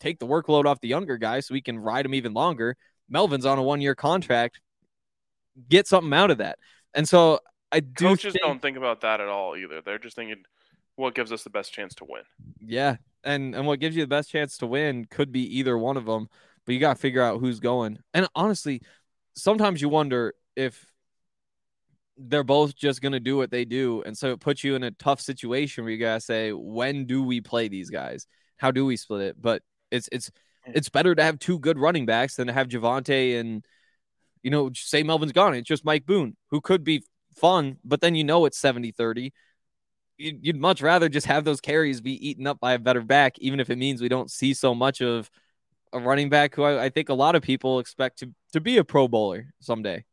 take the workload off the younger guy so we can ride him even longer. Melvin's on a one year contract. Get something out of that. And so I do coaches think, don't think about that at all either. They're just thinking what gives us the best chance to win. Yeah. And and what gives you the best chance to win could be either one of them, but you got to figure out who's going. And honestly, sometimes you wonder if they're both just going to do what they do. And so it puts you in a tough situation where you got to say, when do we play these guys? How do we split it? But it's it's it's better to have two good running backs than to have Javonte and you know, say Melvin's gone. It's just Mike Boone, who could be fun, but then you know it's 70 30. You'd much rather just have those carries be eaten up by a better back, even if it means we don't see so much of a running back who I, I think a lot of people expect to, to be a pro bowler someday.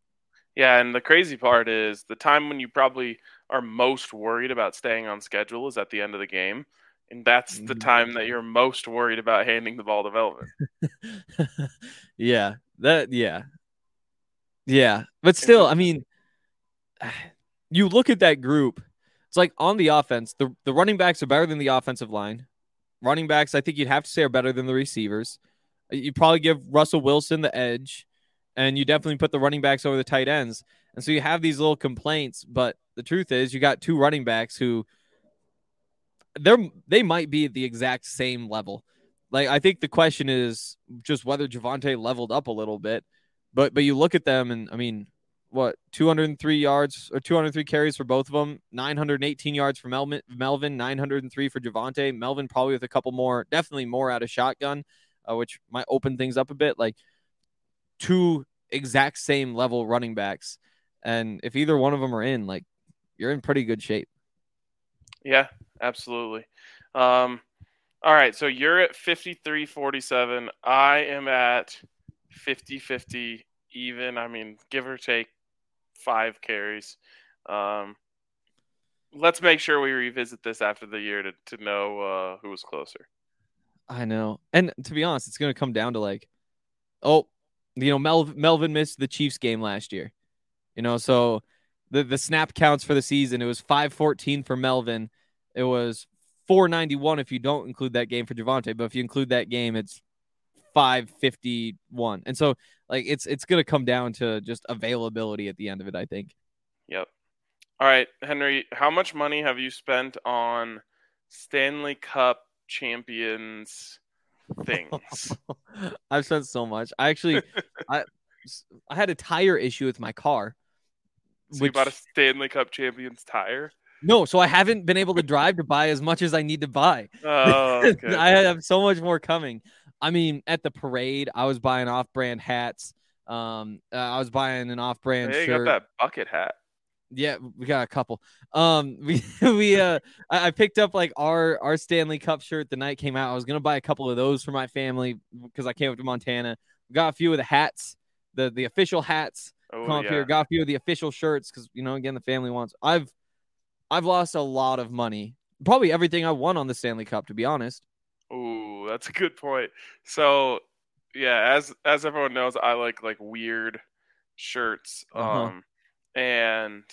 Yeah, and the crazy part is the time when you probably are most worried about staying on schedule is at the end of the game and that's the mm-hmm. time that you're most worried about handing the ball to Melvin. yeah, that yeah, yeah, but still, I mean, you look at that group. It's like on the offense, the the running backs are better than the offensive line. Running backs, I think you'd have to say, are better than the receivers. Uh, you probably give Russell Wilson the edge, and you definitely put the running backs over the tight ends. And so you have these little complaints, but the truth is, you got two running backs who they're they might be at the exact same level. Like I think the question is just whether Javonte leveled up a little bit. But but you look at them and I mean, what 203 yards or 203 carries for both of them, 918 yards for Melvin, Melvin 903 for Javonte. Melvin probably with a couple more, definitely more out of shotgun, uh, which might open things up a bit. Like two exact same level running backs, and if either one of them are in, like you're in pretty good shape. Yeah, absolutely. Um, all right, so you're at 53 47. I am at 50 50 even. I mean, give or take five carries. Um, let's make sure we revisit this after the year to, to know uh, who was closer. I know. And to be honest, it's going to come down to like, oh, you know, Mel- Melvin missed the Chiefs game last year. You know, so the, the snap counts for the season, it was 514 for Melvin. It was 491 if you don't include that game for Javonte, but if you include that game, it's 551. And so like it's it's gonna come down to just availability at the end of it, I think. Yep. All right, Henry, how much money have you spent on Stanley Cup champions things? I've spent so much. I actually I I had a tire issue with my car. So which... you bought a Stanley Cup champions tire? No, so I haven't been able to drive to buy as much as I need to buy. Oh, okay. I have so much more coming. I mean, at the parade, I was buying off-brand hats. Um, uh, I was buying an off-brand hey, shirt. You got that bucket hat. Yeah, we got a couple. Um, we we uh, I, I picked up like our our Stanley Cup shirt the night came out. I was gonna buy a couple of those for my family because I came up to Montana. We got a few of the hats, the the official hats. Oh, come up yeah. here. Got a few of the official shirts because you know again the family wants. I've I've lost a lot of money. Probably everything I won on the Stanley Cup, to be honest. Ooh, that's a good point. So, yeah, as as everyone knows, I like like weird shirts. Uh-huh. Um, and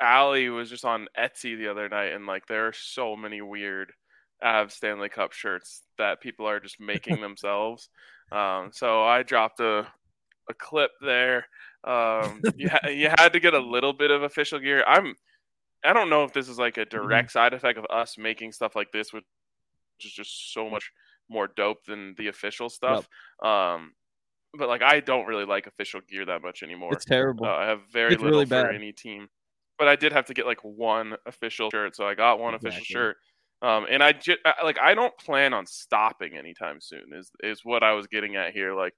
Allie was just on Etsy the other night, and like there are so many weird Av Stanley Cup shirts that people are just making themselves. Um, so I dropped a a clip there. Um, you ha- you had to get a little bit of official gear. I'm I don't know if this is like a Mm-hmm. direct side effect of us making stuff like this, which is just so much more dope than the official stuff. Um, but like I don't really like official gear that much anymore. It's terrible. Uh, I have very It's little really for any team. But I did have to get like one official shirt, so I got one official shirt. Um, and I just like I don't plan on stopping anytime soon. Is is what I was getting at here. Like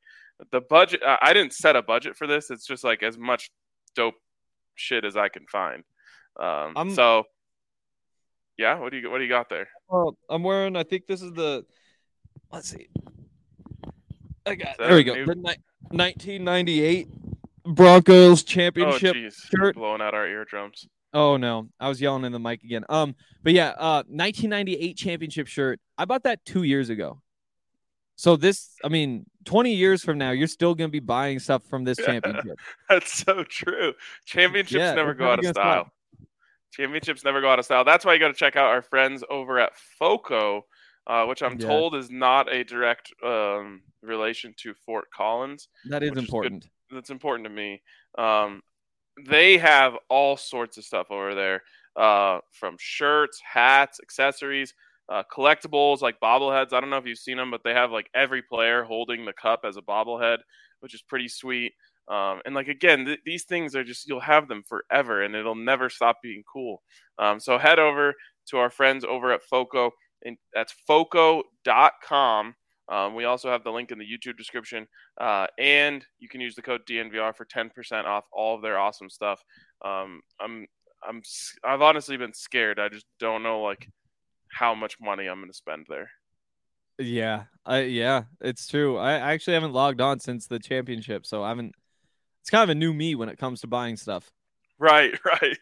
the budget, I I didn't set a budget for this. It's just like as much dope shit as I can find. Um, I'm- so yeah, what do you what do you got there? Well, I'm wearing. I think this is the. Let's see. I got. There we go. new- The ni- 1998 Broncos Oh championship. shirt. blowing out our eardrums. Oh no, I was yelling in the mic again. Um, but yeah, uh, 1998 championship shirt. I bought that two years ago. So this, I mean, 20 years from now, you're still gonna be buying stuff from this championship. That's so true. Championships Yeah, never go out of gonna style. Championships never go out of style. That's why you got to check out our friends over at FOCO, uh, which I'm Yeah. told is not a direct um, relation to Fort Collins. That is Which is important. That's important to me. Um, they have all sorts of stuff over there, uh, from shirts, hats, accessories, uh, collectibles like bobbleheads. I don't know if you've seen them, but they have like every player holding the cup as a bobblehead, which is pretty sweet. Um, and like again, th- these things are just you'll have them forever, and it'll never stop being cool. Um, so head over to our friends over at Foco, and that's foco.com. Um, we also have the link in the YouTube description, uh, and you can use the code DNVR for 10% off all of their awesome stuff. Um, I'm I'm I've honestly been scared. I just don't know like how much money I'm going to spend there. Yeah, I yeah, it's true. I actually haven't logged on since the championship, so I haven't. It's kind of a new me when it comes to buying stuff. Right, right.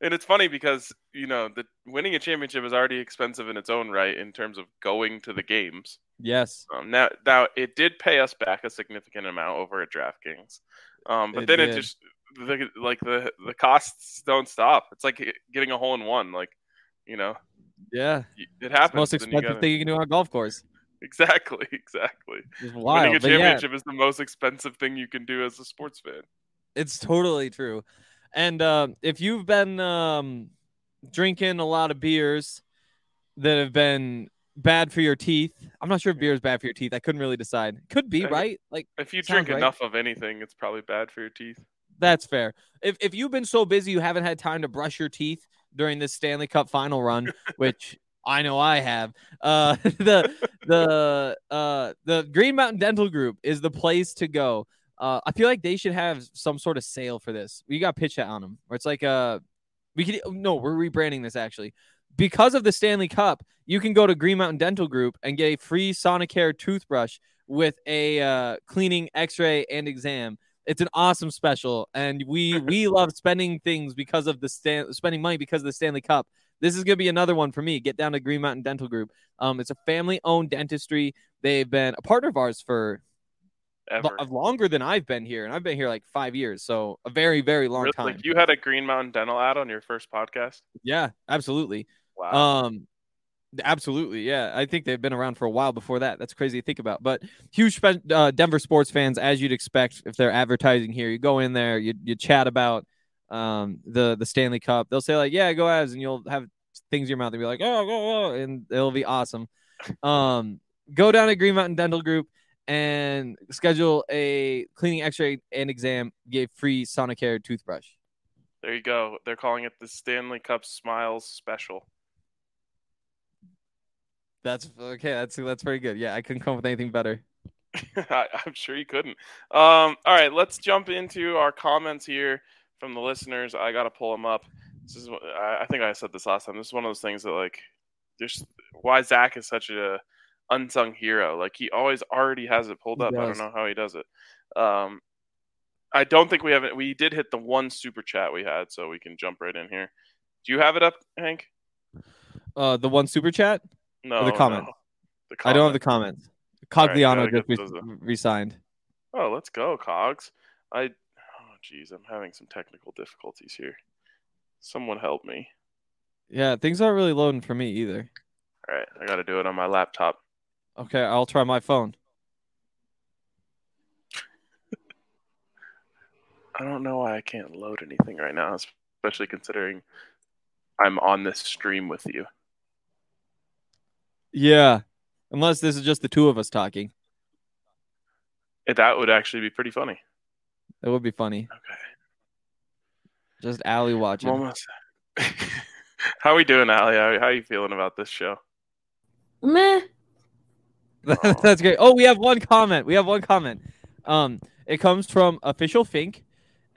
and it's funny because you know the winning a championship is already expensive in its own right in terms of going to the games. Yes, Um, now, now it did pay us back a significant amount over at DraftKings, um, but It then it just the, like the the costs don't stop. It's like getting a hole in one. Like you know, yeah. it happens. the most then you expensive gotta- thing you can do on a golf course. Exactly, exactly. It's Winning a but yeah, championship is the most expensive thing you can do as a sports fan. it's totally true. And uh, if you've been um, drinking a lot of beers that have been bad for your teeth, I'm not sure if beer is bad for your teeth. I couldn't really decide. Could be, right? Like If you drink right. enough of anything, it's probably bad for your teeth. That's fair. If if you've been so busy you haven't had time to brush your teeth during this Stanley Cup final run, which I know I have, uh, the the uh, the Green Mountain Dental Group is the place to go. Uh, I feel like they should have some sort of sale for this. We got pitch that on them, where it's like uh, we could no, we're rebranding this actually because of the Stanley Cup. You can go to Green Mountain Dental Group and get a free Sonicare toothbrush with a uh, cleaning, X-ray, and exam. It's an awesome special, and we we love spending things because of the Stan- spending money because of the Stanley Cup. This is gonna be another one for me. Get down to Green Mountain Dental Group. Um, it's a family-owned dentistry. They've been a partner of ours for Ever. longer than I've been here, and I've been here like five years, so a very very long Really? time. Like you had a Green Mountain Dental ad on your first podcast. yeah, absolutely. Wow. Um, absolutely, yeah. I think they've been around for a while before that. That's crazy to think about. But huge uh, Denver sports fans, as you'd expect, if they're advertising here, you go in there, you you chat about um the the Stanley Cup. They'll say like, "Yeah, go Avs," and you'll have things in your mouth and be like, "Oh, go, go," and it'll be awesome. Um, go down to Green Mountain Dental Group and schedule a cleaning, X-ray, and exam. Get free Sonicare toothbrush. there you go. They're calling it the Stanley Cup Smiles Special. That's okay. That's that's very good. Yeah, I couldn't come up with anything better. I, I'm sure you couldn't. Um, all right, let's jump into our comments here from the listeners. I got to pull them up. This is what- I, think I said this last time. This is one of those things that like, there's why Zach is such a unsung hero. Like he always already has it pulled up. I don't know how he does it. Um, I don't think we haven't. We did hit the one super chat we had, so we can jump right in here. Do you have it up, Hank? Uh, the one super chat. No, the comment? no. The I don't have the comment. comments. right, Cogliano gotta just re- resigned. Oh, let's go, Cogs. I jeez, I'm having some technical difficulties here. Someone help me. Yeah, things aren't really loading for me either. All right, I got to do it on my laptop. Okay, I'll try my phone. I don't know why I can't load anything right now, especially considering I'm on this stream with you. Yeah, unless this is just the two of us talking, That would actually be pretty funny. That would be funny. Okay. Just Allie I'm watching. almost. how are we doing, Ali? How, how you feeling about this show? Meh. That's great. Oh, we have one comment. We have one comment. Um, it comes from official Fink,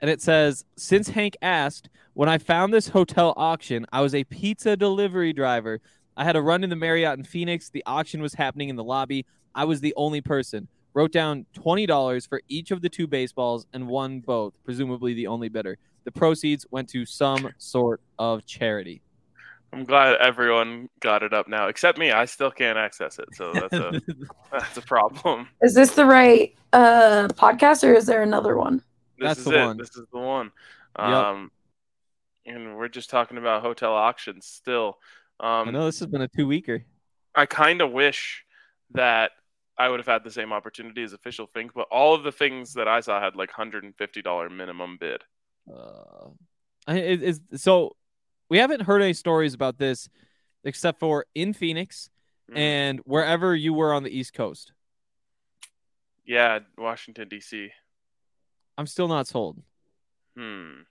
and it says, "Since Hank asked, when I found this hotel auction, I was a pizza delivery driver. I had a run in the Marriott in Phoenix. The auction was happening in the lobby. I was the only person. Wrote down twenty dollars for each of the two baseballs and won both. Presumably the only bidder. The proceeds went to some sort of charity." I'm glad everyone got it up now, except me. I still can't access it, so that's a that's a problem. Is this the right uh podcast or is there another one? This That's is the it. one. This is the one. Yep. Um, and we're just talking about hotel auctions still. I Um, know this has been a two weeker. I kind of wish that I would have had the same opportunity as official Fink, but all of the things that I saw had like hundred and fifty dollar minimum bid. Uh, I- it is so we haven't heard any stories about this except for in Phoenix Mm. and wherever you were on the East Coast. Yeah, Washington D.C. I'm still not sold. Hmm.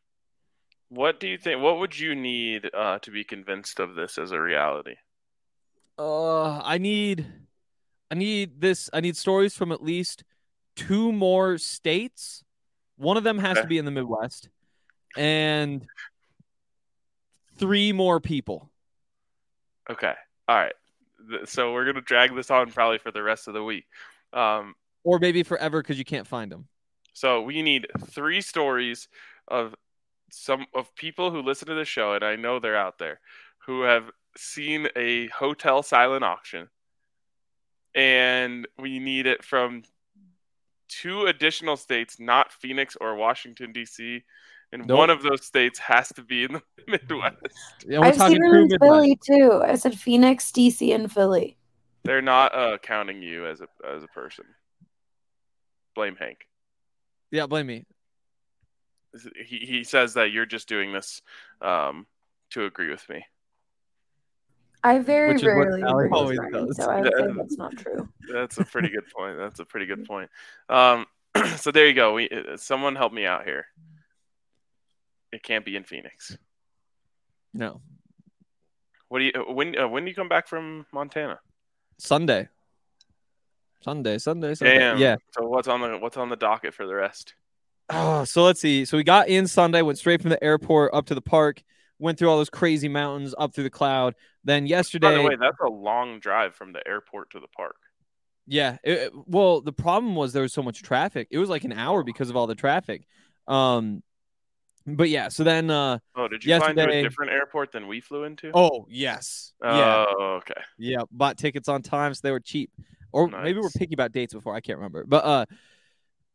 What do you think? What would you need uh, to be convinced of this as a reality? Uh, I need, I need this. I need stories from at least two more states. One of them has to be in the Midwest, and three more people. Okay. All right. So we're gonna drag this on probably for the rest of the week. Um, Or maybe forever because you can't find them. So we need three stories of some of people who listen to the show, and I know they're out there, who have seen a hotel silent auction, and we need it from two additional states, not Phoenix or Washington D.C. And Nope. one of those states has to be in the Midwest. Yeah, we're I've talking seen it in Midwest. Philly too. I said Phoenix, DC, and Philly. They're not uh, counting you as a as a person. Blame Hank. Yeah, blame me. He he says that you're just doing this um, to agree with me. I very Which is what rarely Allie agree always Ryan, does. so I would say Yeah. that's not true. That's a pretty good point. That's a pretty good point. Um, so there you go. We uh, someone help me out here. It can't be in Phoenix. No, What do you uh, when uh, when do you come back from Montana? Sunday. Sunday, Sunday, Sunday. Damn. Yeah. So what's on the what's on the docket for the rest? Oh, so let's see. So we got in Sunday, went straight from the airport up to the park, went through all those crazy mountains up through the cloud. Then By yesterday, the way, that's a long drive from the airport to the park. yeah. it- well, the problem was there was so much traffic. It was like an hour because of all the traffic. Um, but yeah. So then, uh, Oh, did you find a different airport than we flew into? oh yes, yeah, Oh, okay. yeah. Bought tickets on time, so they were cheap. Or maybe we're picky about dates before. I can't remember. But uh,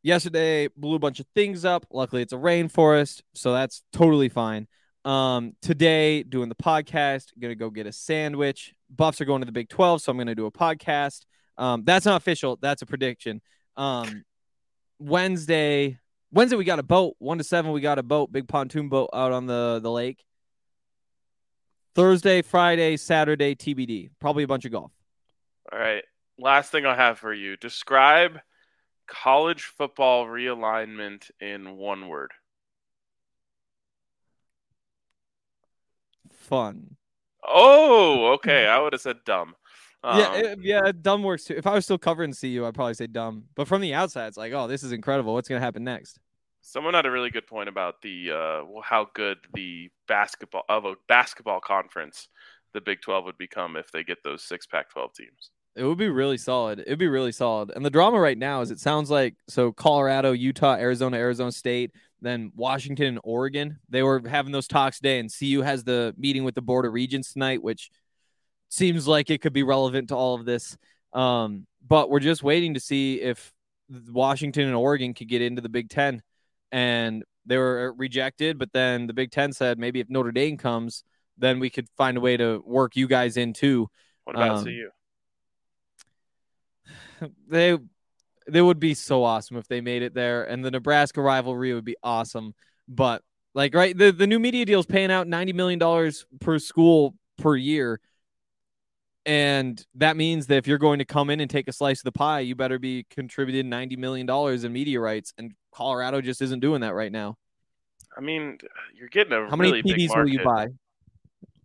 yesterday blew a bunch of things up. Luckily, it's a rainforest, so that's totally fine. Um, today doing the podcast, gonna go get a sandwich. Buffs are going to the Big Twelve, so I'm gonna do a podcast. Um, that's not official. That's a prediction. Um, Wednesday, Wednesday we got a boat. One to seven, we got a boat, big pontoon boat out on the the lake. Thursday, Friday, Saturday, TBD. Probably a bunch of golf. All right. Last thing I have for you. Describe college football realignment in one word. Fun. Oh, okay. I would have said dumb. yeah, Um, it- yeah, dumb works too. If I was still covering CU, I'd probably say dumb. But from the outside, it's like, oh, this is incredible. What's gonna happen next? Someone had a really good point about the uh, how good the basketball of a basketball conference the Big Twelve would become if they get those six Pac-12 teams. It would be really solid. It'd be really solid. And the drama right now is it sounds like so Colorado, Utah, Arizona, Arizona State, then Washington and Oregon. They were having those talks today, and CU has the meeting with the Board of Regents tonight, which seems like it could be relevant to all of this. Um, but we're just waiting to see if Washington and Oregon could get into the Big Ten. And they were rejected, but then the Big Ten said maybe if Notre Dame comes, then we could find a way to work you guys in too. What about Um, CU? they they would be so awesome if they made it there and the Nebraska rivalry would be awesome but like right the, the new media deal is paying out 90 million dollars per school per year and that means that if you're going to come in and take a slice of the pie you better be contributing 90 million dollars in media rights and Colorado just isn't doing that right now I mean, you're getting a how many really big TVs will you buy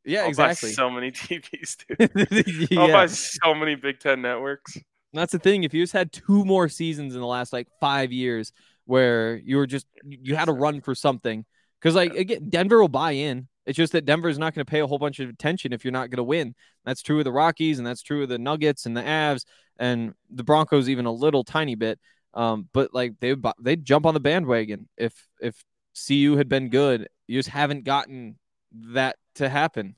yeah I'll exactly Buy so many TVs, dude. yeah. I'll buy so many Big Ten networks. That's the thing. If you just had two more seasons in the last like five years where you were just you had to run for something, because like again, Denver will buy in. It's just that Denver is not going to pay a whole bunch of attention if you're not going to win. That's true of the Rockies, and that's true of the Nuggets and the Avs and the Broncos, even a little tiny bit. Um, but like they they jump on the bandwagon if if CU had been good. You just haven't gotten that to happen.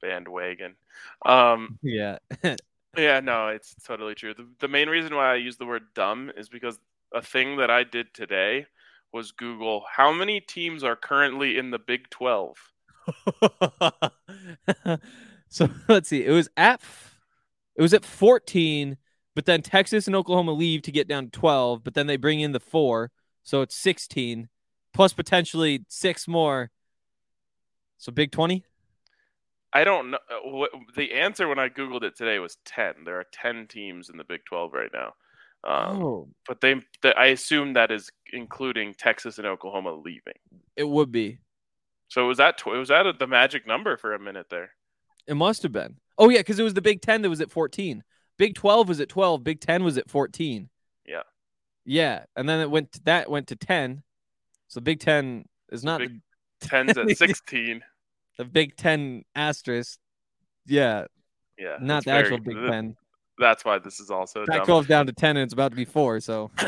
Bandwagon. Um, Yeah. yeah, no, it's totally true. The, the main reason why I use the word dumb is because a thing that I did today was Google how many teams are currently in the Big 12. so let's see. It was at it was at 14, but then Texas and Oklahoma leave to get down to 12, but then they bring in the four, so it's 16 plus potentially six more. So Big 20. I don't know. uh, What, the answer when I Googled it today was 10. There are 10 teams in the Big 12 right now. Um, oh, But they, the, I assume that is including Texas and Oklahoma leaving. it would be. So was that tw- was that the magic number for a minute there? It must have been. Oh yeah, because it was the Big Ten that was at 14. Big 12 was at 12. Big 10 was at 14. Yeah. Yeah, and then it went to, that went to 10. So Big 10 is not Big the, 10's at 16. The Big 10 asterisk. Yeah, Yeah, not the very- actual Big th- 10. That's why this is also Pac dumb. 12 down to 10 and it's about to be 4, so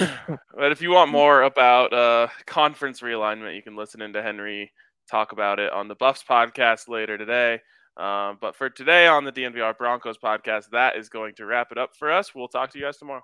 but if you want more about uh, conference realignment, you can listen into Henry talk about it on the Buffs podcast later today. Um, but for today on the DNVR Broncos podcast, that is going to wrap it up for us. We'll talk to you guys tomorrow.